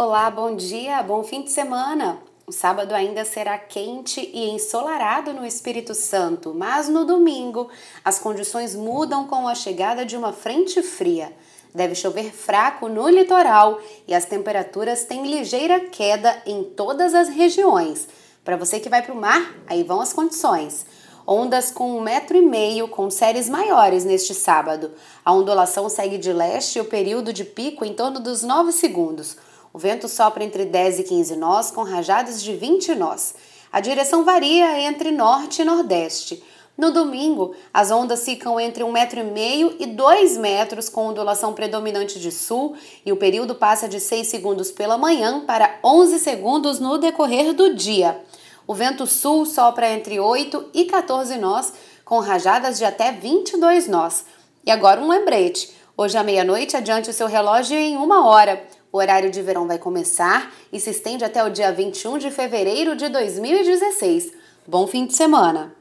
Olá, bom dia, bom fim de semana. O sábado ainda será quente e ensolarado no Espírito Santo, mas no domingo as condições mudam com a chegada de uma frente fria. Deve chover fraco no litoral e as temperaturas têm ligeira queda em todas as regiões. Para você que vai para o mar, aí vão as condições. Ondas com um metro e meio com séries maiores neste sábado. A ondulação segue de leste e o período de pico em torno dos 9 segundos. O vento sopra entre 10 e 15 nós, com rajadas de 20 nós. A direção varia entre norte e nordeste. No domingo, as ondas ficam entre 1,5 metro e meio e 2 metros, com ondulação predominante de sul, e o período passa de 6 segundos pela manhã para 11 segundos no decorrer do dia. O vento sul sopra entre 8 e 14 nós, com rajadas de até 22 nós. E agora um lembrete: hoje à meia-noite, adiante o seu relógio em uma hora. O horário de verão vai começar e se estende até o dia 21 de fevereiro de 2016. Bom fim de semana!